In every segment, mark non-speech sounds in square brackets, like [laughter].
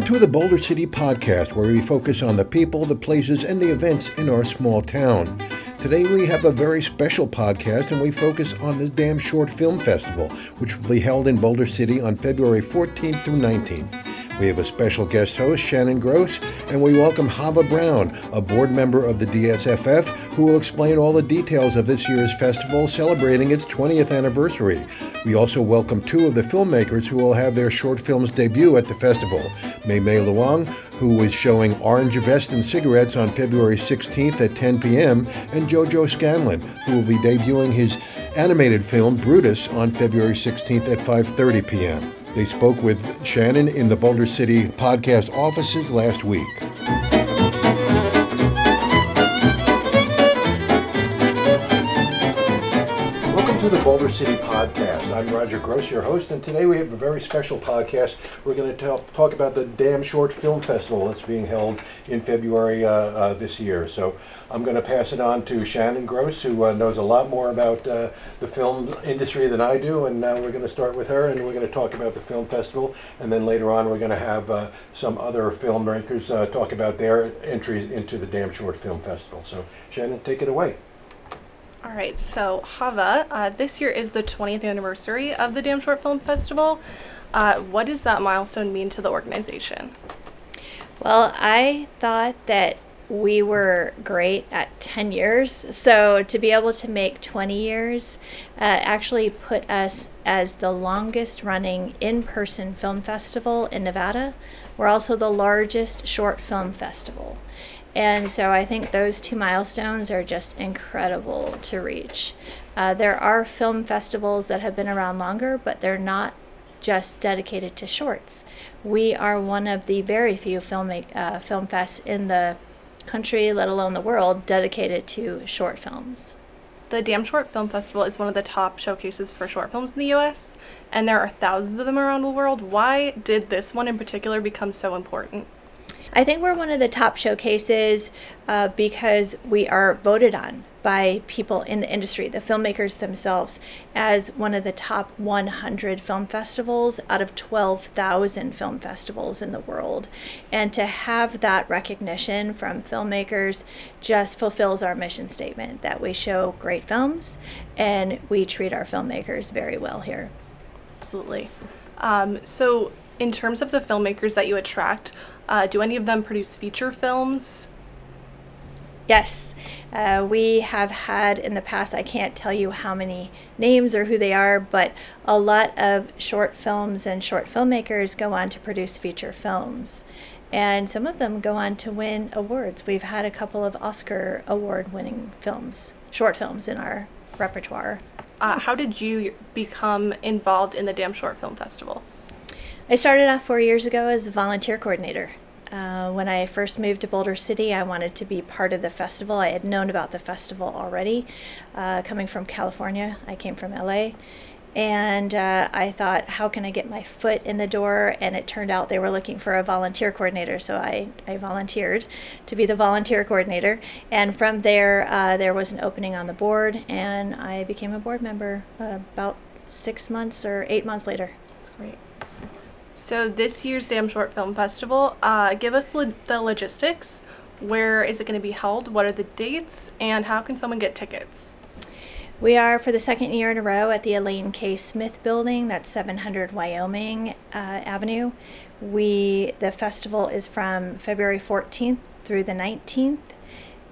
Welcome to the Boulder City Podcast, where we focus on the people, the places, and the events in our small town. Today we have a very special podcast and we focus on the Dam Short Film Festival, which will be held in Boulder City on February 14th through 19th. We have a special guest host, Shannon Gros, and we welcome Hava Brown, a board member of the DSFF, who will explain all the details of this year's festival celebrating its 20th anniversary. We also welcome two of the filmmakers who will have their short films debut at the festival Mei Mei Luong, who is showing Orange Vest and Cigarettes on February 16th at 10 p.m., and Jojo Scanlon, who will be debuting his animated film Brutus on February 16th at 5:30 p.m. They spoke with Shannon in the Boulder City podcast offices last week. The Boulder City podcast. I'm Roger Gros, your host, and today we have a very special podcast. We're going to talk, about the Dam Short Film Festival that's being held in February uh, uh, this year. So I'm going to pass it on to Shannon Gros, who uh, knows a lot more about uh, the film industry than I do, and uh, we're going to start with her, and we're going to talk about the film festival, and then later on we're going to have uh, some other filmmakers uh, talk about their entries into the Dam Short Film Festival. So Shannon, take it away. All right, so Hava, uh, this year is the 20th anniversary of the Dam Short Film Festival. Uh, what does that milestone mean to the organization? Well, I thought that we were great at 10 years. So to be able to make 20 years uh, actually put us as the longest running in person film festival in Nevada. We're also the largest short film festival. And so I think those two milestones are just incredible to reach. Uh, there are film festivals that have been around longer, but they're not just dedicated to shorts. We are one of the very few film, uh, film fests in the country, let alone the world, dedicated to short films. The Dam Short Film Festival is one of the top showcases for short films in the US, and there are thousands of them around the world. Why did this one in particular become so important? I think we're one of the top showcases uh, because we are voted on by people in the industry, the filmmakers themselves, as one of the top 100 film festivals out of 12,000 film festivals in the world. And to have that recognition from filmmakers just fulfills our mission statement that we show great films and we treat our filmmakers very well here. Absolutely. Um, so, in terms of the filmmakers that you attract, uh, do any of them produce feature films? Yes, uh, we have had in the past, I can't tell you how many names or who they are, but a lot of short films and short filmmakers go on to produce feature films. And some of them go on to win awards. We've had a couple of Oscar award winning films, short films in our repertoire. Uh, how did you become involved in the Dam Short Film Festival? I started off four years ago as a volunteer coordinator. Uh, when I first moved to Boulder City, I wanted to be part of the festival. I had known about the festival already. Uh, coming from California, I came from LA. And uh, I thought, how can I get my foot in the door? And it turned out they were looking for a volunteer coordinator. So I, I volunteered to be the volunteer coordinator. And from there, uh, there was an opening on the board, and I became a board member about six months or eight months later. That's great. So this year's Dam Short Film Festival, uh, give us lo- the logistics. Where is it going to be held? What are the dates? And how can someone get tickets? We are for the second year in a row at the Elaine K. Smith Building. That's 700 Wyoming uh, Avenue. We the festival is from February 14th through the 19th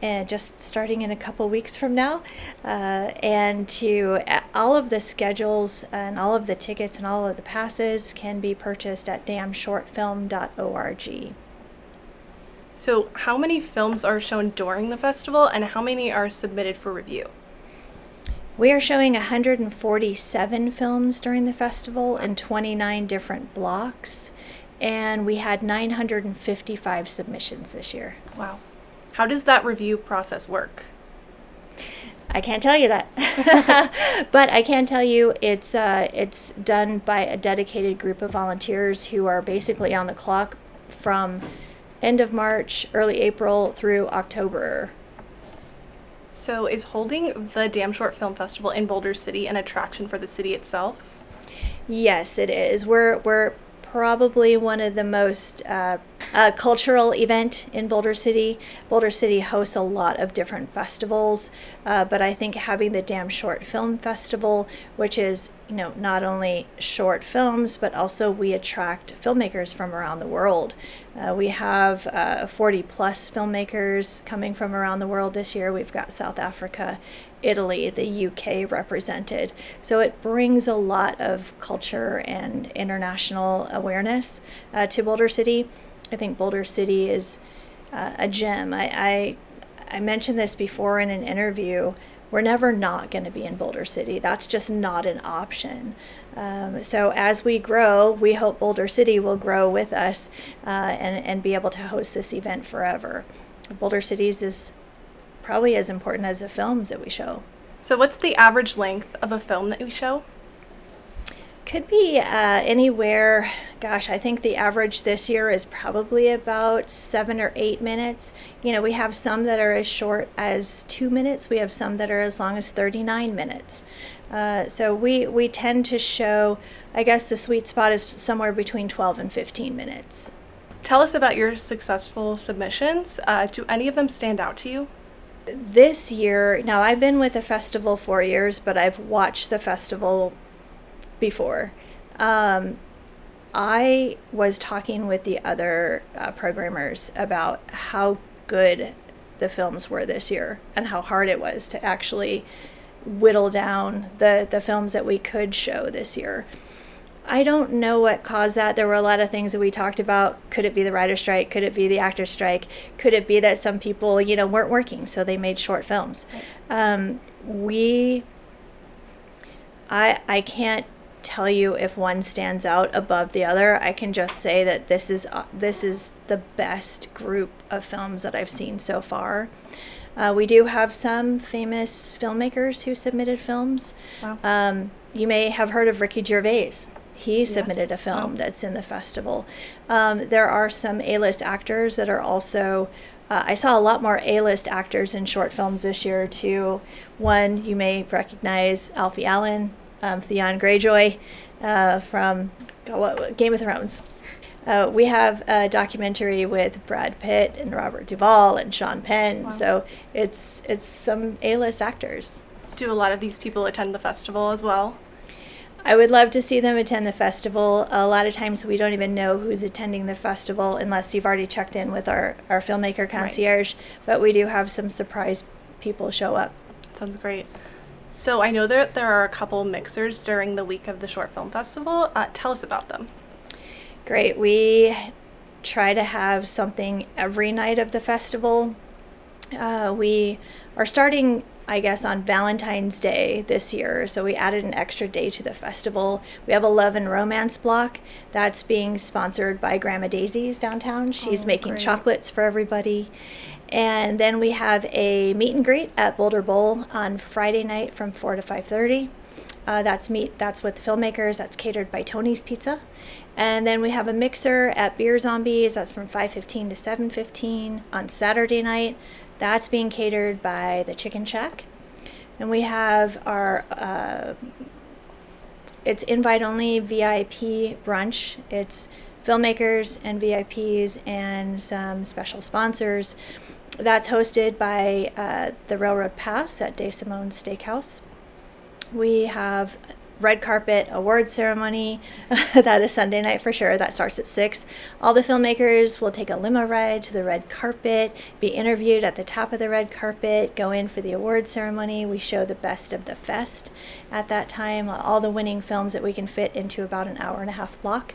and just starting in a couple weeks from now. Uh, and to uh, all of the schedules and all of the tickets and all of the passes can be purchased at damshortfilm.org. So, how many films are shown during the festival, and how many are submitted for review? We are showing 147 films during the festival in 29 different blocks, and we had 955 submissions this year. Wow. How does that review process work? I can't tell you that, [laughs] [laughs] but I can tell you it's uh, it's done by a dedicated group of volunteers who are basically on the clock from end of March, early April through October. So, is holding the Dam Short Film Festival in Boulder City an attraction for the city itself? Yes, it is. We're we're probably one of the most uh, uh, cultural event in Boulder City. Boulder City hosts a lot of different festivals, uh, but I think having the Dam Short Film Festival, which is you know not only short films but also we attract filmmakers from around the world. Uh, we have uh, 40 plus filmmakers coming from around the world this year. We've got South Africa, Italy, the UK represented. So it brings a lot of culture and international awareness uh, to Boulder City. I think Boulder City is uh, a gem. I, I, I mentioned this before in an interview. We're never not going to be in Boulder City. That's just not an option. Um, so as we grow, we hope Boulder City will grow with us uh, and, and be able to host this event forever. Boulder Cities is probably as important as the films that we show. So, what's the average length of a film that we show? Could be uh, anywhere. Gosh, I think the average this year is probably about seven or eight minutes. You know, we have some that are as short as two minutes. We have some that are as long as 39 minutes. Uh, so we we tend to show. I guess the sweet spot is somewhere between 12 and 15 minutes. Tell us about your successful submissions. Uh, do any of them stand out to you? This year, now I've been with the festival four years, but I've watched the festival before. Um, I was talking with the other uh, programmers about how good the films were this year and how hard it was to actually whittle down the, the films that we could show this year. I don't know what caused that. There were a lot of things that we talked about. Could it be the writer strike? Could it be the actor strike? Could it be that some people, you know, weren't working, so they made short films? Um, we, I, I can't tell you if one stands out above the other. I can just say that this is uh, this is the best group of films that I've seen so far. Uh, we do have some famous filmmakers who submitted films. Wow. Um, you may have heard of Ricky Gervais. He yes. submitted a film wow. that's in the festival. Um, there are some A-list actors that are also. Uh, I saw a lot more A-list actors in short films this year too. One you may recognize, Alfie Allen, um, Theon Greyjoy uh, from Game of Thrones. Uh, we have a documentary with Brad Pitt and Robert Duvall and Sean Penn. Wow. So it's it's some A-list actors. Do a lot of these people attend the festival as well? I would love to see them attend the festival. A lot of times we don't even know who's attending the festival unless you've already checked in with our, our filmmaker concierge. Right. But we do have some surprise people show up. Sounds great. So I know that there are a couple mixers during the week of the short film festival. Uh, tell us about them. Great. We try to have something every night of the festival. Uh, we are starting, I guess, on Valentine's Day this year. So we added an extra day to the festival. We have a love and romance block that's being sponsored by Grandma Daisy's downtown. She's oh, making great. chocolates for everybody. And then we have a meet and greet at Boulder Bowl on Friday night from 4 to 5:30. Uh, that's meet. That's with filmmakers. That's catered by Tony's Pizza. And then we have a mixer at Beer Zombies. That's from 5:15 to 7:15 on Saturday night. That's being catered by the Chicken Shack. And we have our uh, it's invite only VIP brunch. It's filmmakers and VIPs and some special sponsors. That's hosted by uh, the Railroad Pass at De Simone Steakhouse. We have red carpet award ceremony. [laughs] that is Sunday night for sure. That starts at 6. All the filmmakers will take a limo ride to the red carpet, be interviewed at the top of the red carpet, go in for the award ceremony. We show the best of the fest at that time, all the winning films that we can fit into about an hour and a half block.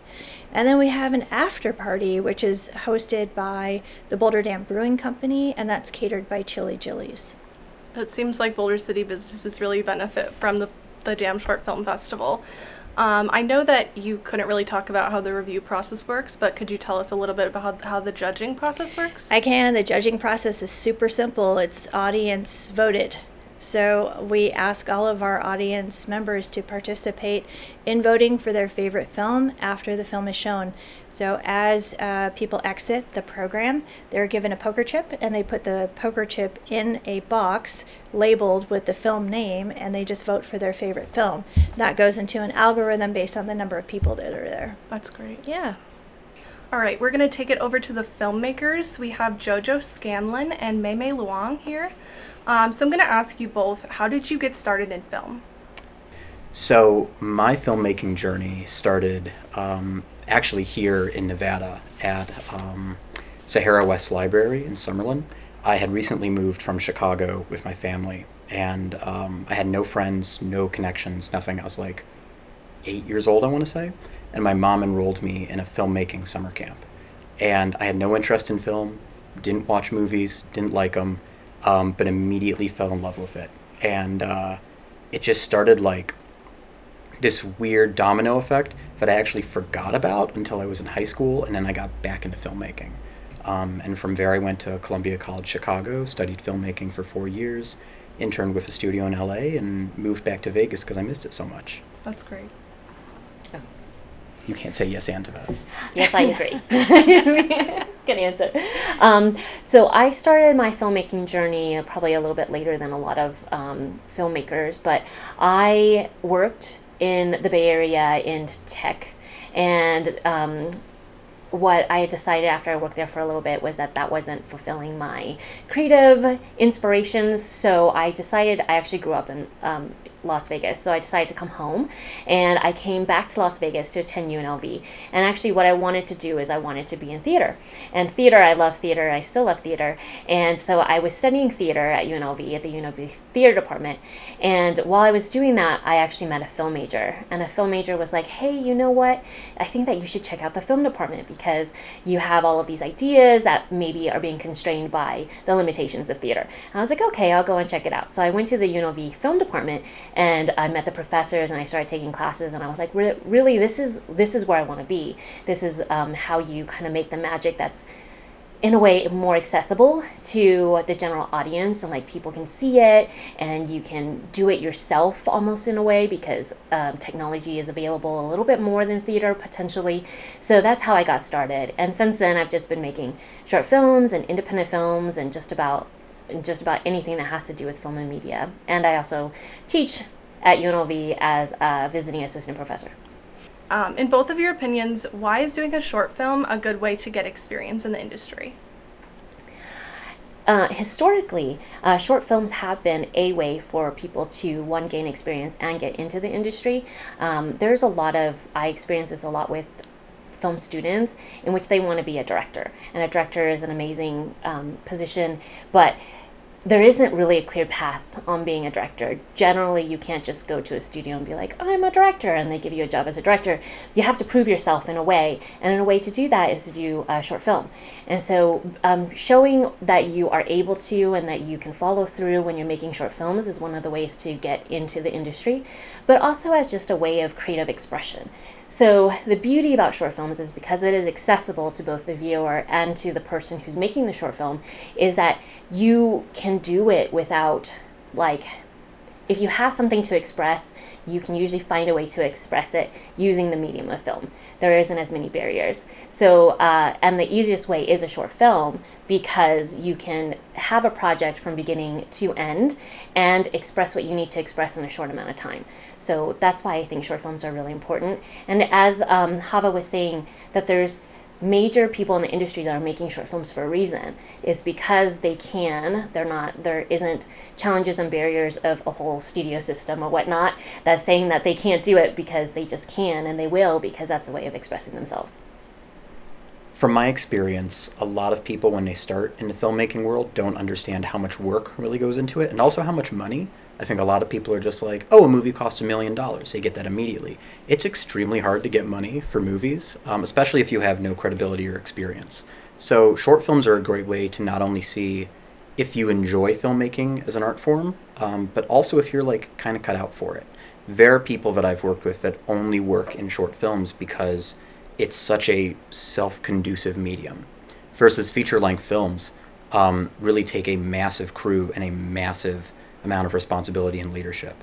And then we have an after party, which is hosted by the Boulder Dam Brewing Company, and that's catered by Chili Jillies. It seems like Boulder City businesses really benefit from the the Dam Short Film Festival. Um, I know that you couldn't really talk about how the review process works, but could you tell us a little bit about how, how the judging process works? I can. The judging process is super simple. It's audience voted. So we ask all of our audience members to participate in voting for their favorite film after the film is shown. So as uh, people exit the program, they're given a poker chip and they put the poker chip in a box labeled with the film name and they just vote for their favorite film. That goes into an algorithm based on the number of people that are there. That's great. Yeah. All right, we're going to take it over to the filmmakers. We have Jojo Scanlon and Mei Mei Luong here. Um, so I'm going to ask you both how did you get started in film? So, my filmmaking journey started um, actually here in Nevada at um, Sahara West Library in Summerlin. I had recently moved from Chicago with my family, and um, I had no friends, no connections, nothing. I was like eight years old, I want to say, and my mom enrolled me in a filmmaking summer camp. And I had no interest in film, didn't watch movies, didn't like them, um, but immediately fell in love with it. And uh, it just started like this weird domino effect that I actually forgot about until I was in high school, and then I got back into filmmaking. Um, and from there, I went to Columbia College Chicago, studied filmmaking for four years, interned with a studio in LA, and moved back to Vegas because I missed it so much. That's great. You can't say yes and to that. Yes, I agree. [laughs] Good answer. Um, so I started my filmmaking journey probably a little bit later than a lot of um, filmmakers, but I worked in the Bay Area in tech, and um, what I decided after I worked there for a little bit was that that wasn't fulfilling my creative inspirations. So I decided I actually grew up in um, Las Vegas. So I decided to come home and I came back to Las Vegas to attend UNLV. And actually, what I wanted to do is I wanted to be in theater. And theater, I love theater, I still love theater. And so I was studying theater at UNLV, at the UNLV theater department. And while I was doing that, I actually met a film major. And a film major was like, hey, you know what? I think that you should check out the film department because you have all of these ideas that maybe are being constrained by the limitations of theater. And I was like, okay, I'll go and check it out. So I went to the UNLV film department and I met the professors and I started taking classes and I was like, really, this is this is where I want to be. This is um, how you kind of make the magic that's in a way more accessible to the general audience and like people can see it and you can do it yourself almost in a way because um, technology is available a little bit more than theater potentially so that's how i got started and since then i've just been making short films and independent films and just about just about anything that has to do with film and media and i also teach at unlv as a visiting assistant professor um, in both of your opinions, why is doing a short film a good way to get experience in the industry? Uh, historically, uh, short films have been a way for people to one gain experience and get into the industry. Um, there's a lot of I experience this a lot with film students in which they want to be a director, and a director is an amazing um, position, but there isn't really a clear path on being a director. Generally, you can't just go to a studio and be like, I'm a director, and they give you a job as a director. You have to prove yourself in a way, and in a way to do that is to do a short film. And so, um, showing that you are able to and that you can follow through when you're making short films is one of the ways to get into the industry, but also as just a way of creative expression. So, the beauty about short films is because it is accessible to both the viewer and to the person who's making the short film, is that you can do it without, like, if you have something to express, you can usually find a way to express it using the medium of film. There isn't as many barriers. So, uh, and the easiest way is a short film because you can have a project from beginning to end and express what you need to express in a short amount of time. So that's why I think short films are really important. And as um, Hava was saying, that there's major people in the industry that are making short films for a reason is because they can they're not there isn't challenges and barriers of a whole studio system or whatnot that's saying that they can't do it because they just can and they will because that's a way of expressing themselves. From my experience a lot of people when they start in the filmmaking world don't understand how much work really goes into it and also how much money I think a lot of people are just like, oh, a movie costs a million dollars. They get that immediately. It's extremely hard to get money for movies, um, especially if you have no credibility or experience. So, short films are a great way to not only see if you enjoy filmmaking as an art form, um, but also if you're like kind of cut out for it. There are people that I've worked with that only work in short films because it's such a self conducive medium versus feature length films um, really take a massive crew and a massive amount of responsibility and leadership.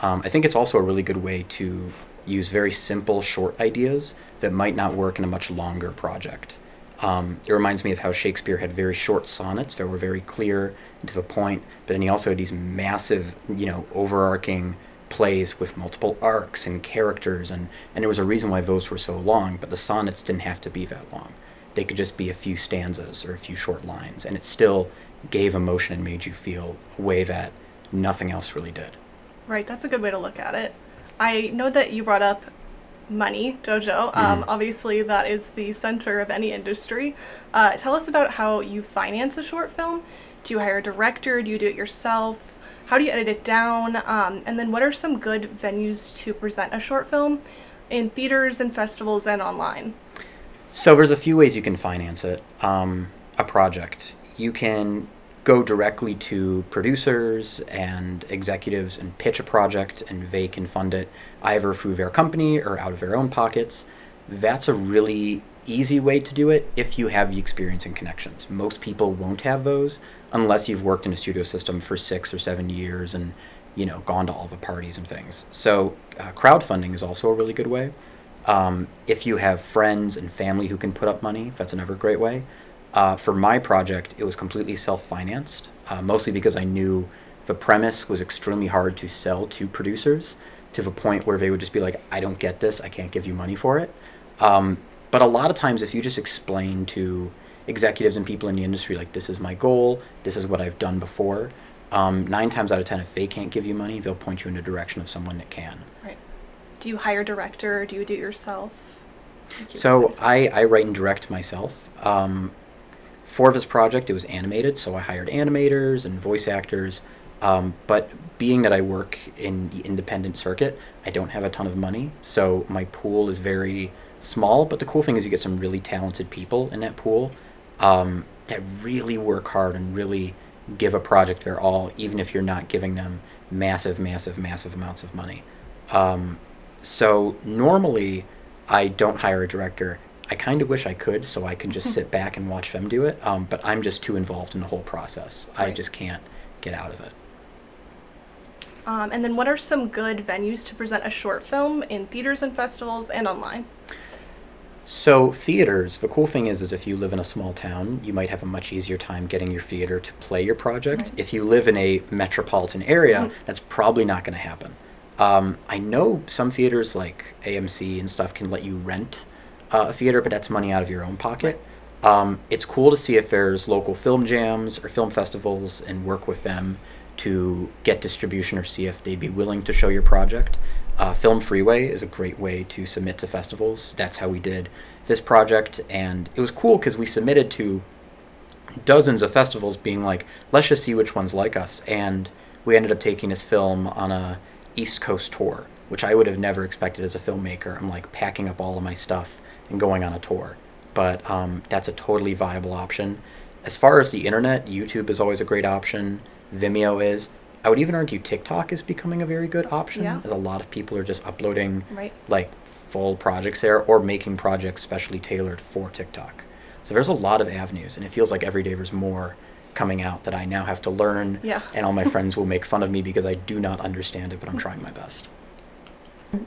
Um, I think it's also a really good way to use very simple, short ideas that might not work in a much longer project. Um, it reminds me of how Shakespeare had very short sonnets that were very clear and to the point, but then he also had these massive, you know, overarching plays with multiple arcs and characters, and, and there was a reason why those were so long, but the sonnets didn't have to be that long. They could just be a few stanzas or a few short lines, and it still gave emotion and made you feel a way that nothing else really did. Right, that's a good way to look at it. I know that you brought up money, Jojo. Um, Mhm. obviously, that is the center of any industry. Uh, tell us about how you finance a short film. Do you hire a director? Do you do it yourself? How do you edit it down? Um, and then, what are some good venues to present a short film in theaters and festivals and online? So there's a few ways you can finance it. Um, a project. You can go directly to producers and executives and pitch a project, and they can fund it either through their company or out of their own pockets. That's a really easy way to do it if you have the experience and connections. Most people won't have those unless you've worked in a studio system for six or seven years and you know gone to all the parties and things. So uh, crowdfunding is also a really good way. Um, if you have friends and family who can put up money, that's another great way. Uh, for my project, it was completely self financed, uh, mostly because I knew the premise was extremely hard to sell to producers to the point where they would just be like, I don't get this, I can't give you money for it. Um, but a lot of times, if you just explain to executives and people in the industry, like, this is my goal, this is what I've done before, um, nine times out of ten, if they can't give you money, they'll point you in the direction of someone that can. Right. Do you hire a director? Or do you do it yourself? You. So I, I write and direct myself. Um, for this project, it was animated, so I hired animators and voice actors. Um, but being that I work in the independent circuit, I don't have a ton of money, so my pool is very small. But the cool thing is, you get some really talented people in that pool um, that really work hard and really give a project their all, even if you're not giving them massive, massive, massive amounts of money. Um, so normally, I don't hire a director. I kind of wish I could, so I can just sit back and watch them do it. Um, but I'm just too involved in the whole process. I just can't get out of it. Um, and then, what are some good venues to present a short film in theaters and festivals and online? So theaters, the cool thing is, is if you live in a small town, you might have a much easier time getting your theater to play your project. Right. If you live in a metropolitan area, Mhm. that's probably not going to happen. Um, I know some theaters like AMC and stuff can let you rent uh, a theater, but that's money out of your own pocket. Um, it's cool to see if there's local film jams or film festivals and work with them to get distribution or see if they'd be willing to show your project. Uh, FilmFreeway is a great way to submit to festivals. That's how we did this project, and it was cool because we submitted to dozens of festivals, being like, let's just see which ones like us. And we ended up taking this film on a East Coast tour, which I would have never expected as a filmmaker. I'm like packing up all of my stuff and going on a tour, but um, that's a totally viable option. As far as the internet, YouTube is always a great option. Vimeo is. I would even argue TikTok is becoming a very good option, Yeah. as a lot of people are just uploading Right. like full projects there or making projects specially tailored for TikTok. So there's a lot of avenues, and it feels like every day there's more coming out that I now have to learn. Yeah. And all my friends will make fun of me because I do not understand it, but I'm trying my best.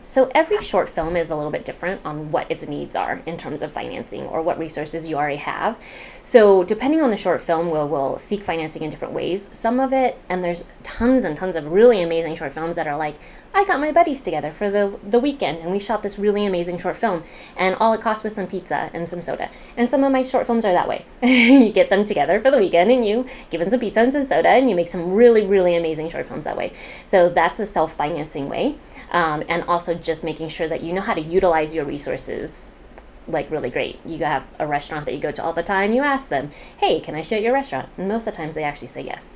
So every short film is a little bit different on what its needs are in terms of financing or what resources you already have. So depending on the short film, we'll, we'll seek financing in different ways. Some of it, and there's tons and tons of really amazing short films that are like, I got my buddies together for the, the weekend and we shot this really amazing short film and all it cost was some pizza and some soda. And some of my short films are that way. [laughs] you get them together for the weekend and you give them some pizza and some soda and you make some really, really amazing short films that way. So that's a self-financing way um, and also just making sure that you know how to utilize your resources like really great. You have a restaurant that you go to all the time, you ask them, hey, can I show your restaurant? And most of the times they actually say yes.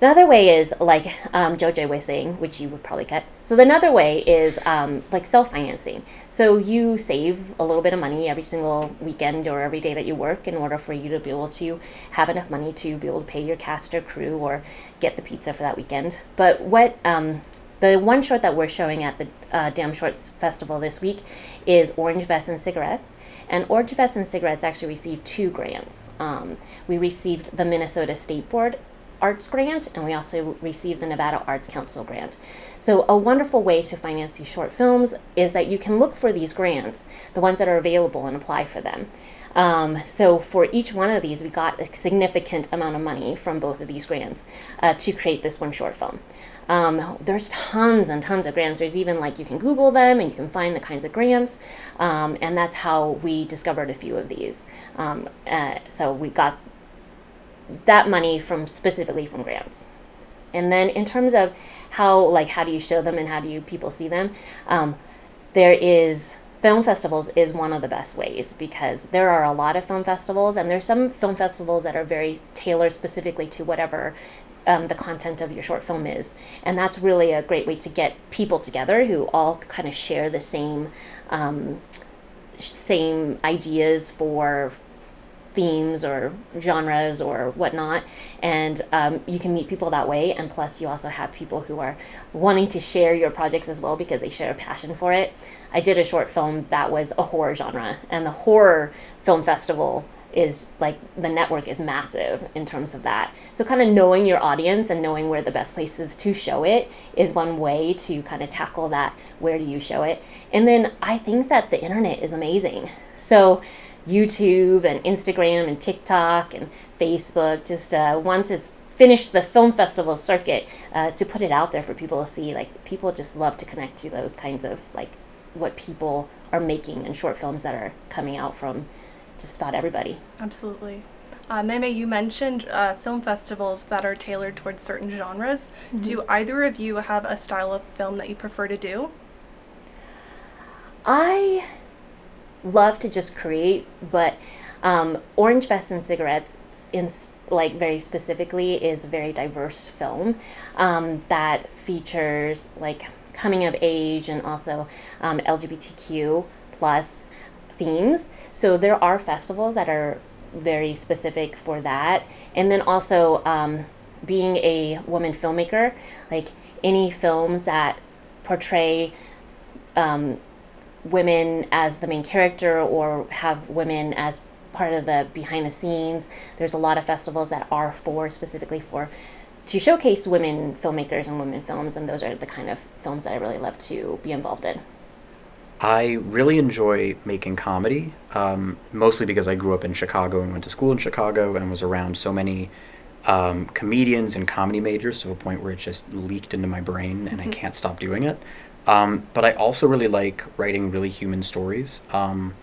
The other way is like um, Jojo was saying, which you would probably cut. So the another way is um, like self-financing. So you save a little bit of money every single weekend or every day that you work in order for you to be able to have enough money to be able to pay your cast or crew or get the pizza for that weekend. But what um, the one short that we're showing at the uh, Dam Shorts Festival this week is Orange Vests and Cigarettes. And Orange Vests and Cigarettes actually received two grants. Um, we received the Minnesota State Board Arts Grant, and we also received the Nevada Arts Council grant. So, a wonderful way to finance these short films is that you can look for these grants, the ones that are available, and apply for them. Um, so, for each one of these, we got a significant amount of money from both of these grants uh, to create this one short film. Um, there's tons and tons of grants. There's even like you can Google them and you can find the kinds of grants, um, and that's how we discovered a few of these. Um, uh, so we got that money from specifically from grants. And then in terms of how like how do you show them and how do you people see them, um, there is film festivals is one of the best ways because there are a lot of film festivals and there's some film festivals that are very tailored specifically to whatever um, the content of your short film is. And that's really a great way to get people together who all kind of share the same um, same ideas for themes or genres or whatnot. And um, you can meet people that way. And plus you also have people who are wanting to share your projects as well because they share a passion for it. I did a short film that was a horror genre. And the horror film festival is like the network is massive in terms of that. So kind of knowing your audience and knowing where the best places to show it is one way to kind of tackle that where do you show it. And then I think that the internet is amazing. So YouTube and Instagram and TikTok and Facebook just uh, once it's finished the film festival circuit uh, to put it out there for people to see like people just love to connect to those kinds of like what people are making and short films that are coming out from just about everybody. Absolutely. Uh, Meme, you mentioned uh, film festivals that are tailored towards certain genres. Mm-hmm. Do either of you have a style of film that you prefer to do? I love to just create, but um, Orange Vest and Cigarettes, in like very specifically, is a very diverse film um, that features like coming of age and also um, LGBTQ plus themes. So there are festivals that are very specific for that. And then also um, being a woman filmmaker, like any films that portray um, women as the main character or have women as part of the behind the scenes. There's a lot of festivals that are for specifically for to showcase women filmmakers and women films, and those are the kind of films that I really love to be involved in. I really enjoy making comedy, um, mostly because I grew up in Chicago and went to school in Chicago and was around so many um, comedians and comedy majors to a point where it just leaked into my brain and I mm-hmm. can't stop doing it. Um, but I also really like writing really human stories. Um,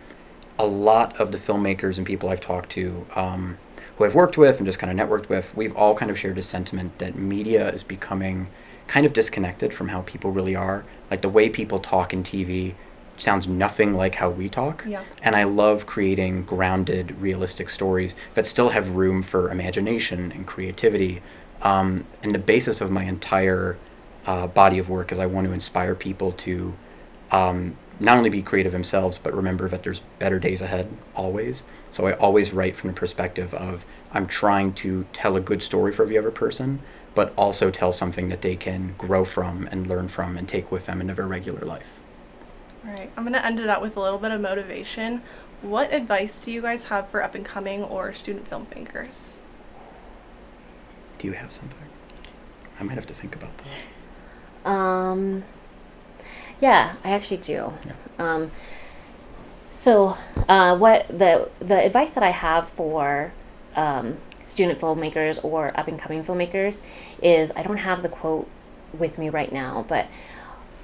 a lot of the filmmakers and people I've talked to, um, who I've worked with and just kind of networked with, we've all kind of shared a sentiment that media is becoming kind of disconnected from how people really are. Like the way people talk in TV sounds nothing like how we talk. Yeah. And I love creating grounded, realistic stories that still have room for imagination and creativity. Um, and the basis of my entire uh, body of work is I want to inspire people to um, not only be creative themselves, but remember that there's better days ahead always. So I always write from the perspective of I'm trying to tell a good story for the other person, but also tell something that they can grow from and learn from and take with them into their regular life. All right, I'm going to end it out with a little bit of motivation. What advice do you guys have for up and coming or student filmmakers? Do you have something? I might have to think about that. Um, yeah, I actually do. Yeah. Um, so, uh, what the the advice that I have for um, student filmmakers or up and coming filmmakers is I don't have the quote with me right now, but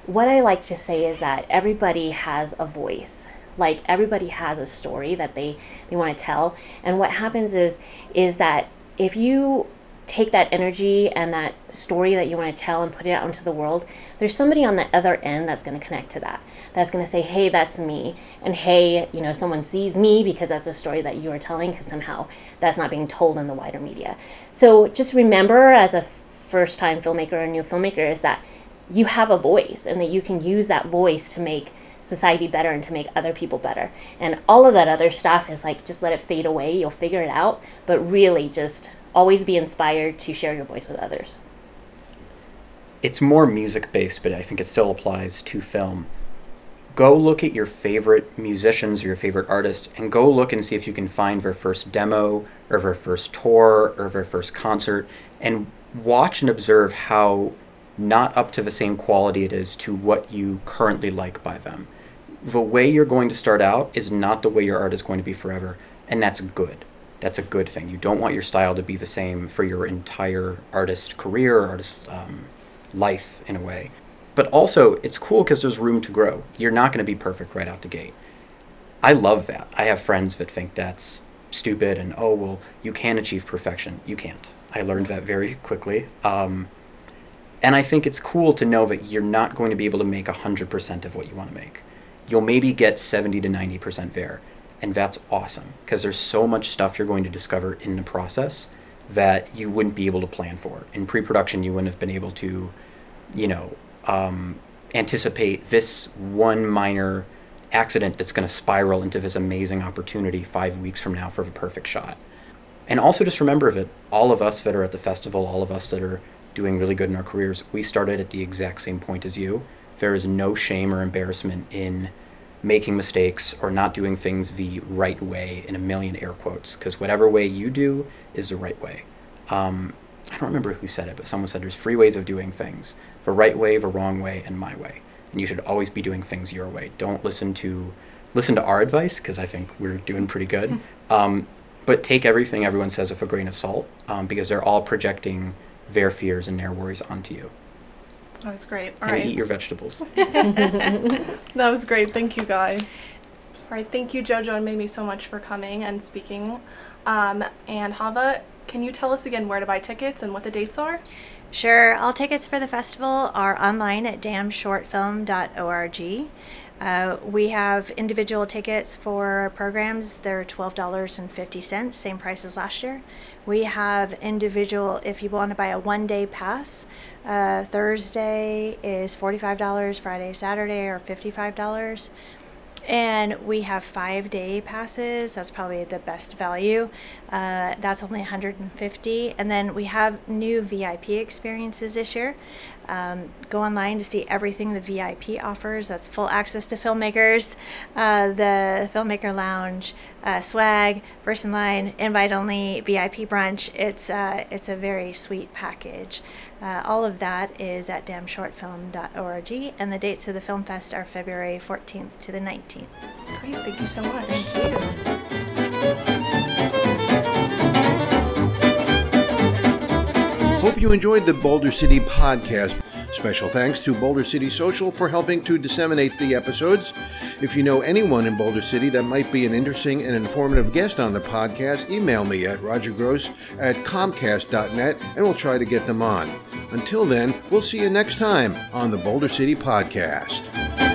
what I like to say is that everybody has a voice. Like everybody has a story that they, they want to tell. And what happens is is that if you take that energy and that story that you want to tell and put it out into the world, there's somebody on the other end that's going to connect to that. That's going to say, hey, that's me. And hey, you know, someone sees me because that's a story that you are telling because somehow that's not being told in the wider media. So just remember as a first time filmmaker or new filmmaker is that you have a voice and that you can use that voice to make society better and to make other people better. And all of that other stuff is like just let it fade away, you'll figure it out, but really just always be inspired to share your voice with others. It's more music based, but I think it still applies to film. Go look at your favorite musicians or your favorite artists and go look and see if you can find their first demo or their first tour or their first concert and watch and observe how not up to the same quality it is to what you currently like by them. The way you're going to start out is not the way your art is going to be forever, and that's good. That's a good thing. You don't want your style to be the same for your entire artist career, artist um, life in a way. But also, it's cool because there's room to grow. You're not going to be perfect right out the gate. I love that. I have friends that think that's stupid and, oh, well, you can achieve perfection. You can't. I learned that very quickly. Um, and I think it's cool to know that you're not going to be able to make 100% of what you want to make. You'll maybe get 70 to 90% there. And that's awesome because there's so much stuff you're going to discover in the process that you wouldn't be able to plan for. In pre production, you wouldn't have been able to, you know, um, anticipate this one minor accident that's going to spiral into this amazing opportunity five weeks from now for the perfect shot. And also just remember that all of us that are at the festival, all of us that are doing really good in our careers, we started at the exact same point as you. There is no shame or embarrassment in making mistakes or not doing things the right way in a million air quotes, because whatever way you do is the right way. Um, I don't remember who said it, but someone said there's three ways of doing things the right way, the wrong way, and my way. And you should always be doing things your way. Don't listen to listen to our advice because I think we're doing pretty good. [laughs] Um, but take everything everyone says with a grain of salt um, because they're all projecting their fears and their worries onto you. That was great. All and right. eat your vegetables. [laughs] [laughs] That was great. Thank you guys. All right. Thank you, JoJo and Mimi, so much for coming and speaking. Um, and Hava, can you tell us again where to buy tickets and what the dates are? Sure. All tickets for the festival are online at damshortfilm.org. Uh, we have individual tickets for programs. They're $12.50, same price as last year. We have individual, if you want to buy a one day pass, uh, Thursday is $45, Friday, Saturday are $55. And we have five day passes. That's probably the best value. Uh, that's only 150. And then we have new VIP experiences this year. Um, go online to see everything the VIP offers. That's full access to filmmakers, uh, the filmmaker lounge, uh, swag, first in line, invite only, VIP brunch. It's uh, it's a very sweet package. Uh, all of that is at damshortfilm.org, and the dates of the film fest are February 14th to the 19th. Great. Thank you so much. Thank you. Hope you enjoyed the Boulder City podcast. Special thanks to Boulder City Social for helping to disseminate the episodes. If you know anyone in Boulder City that might be an interesting and informative guest on the podcast, email me at rogergross at comcast.net and we'll try to get them on. Until then, we'll see you next time on the Boulder City Podcast.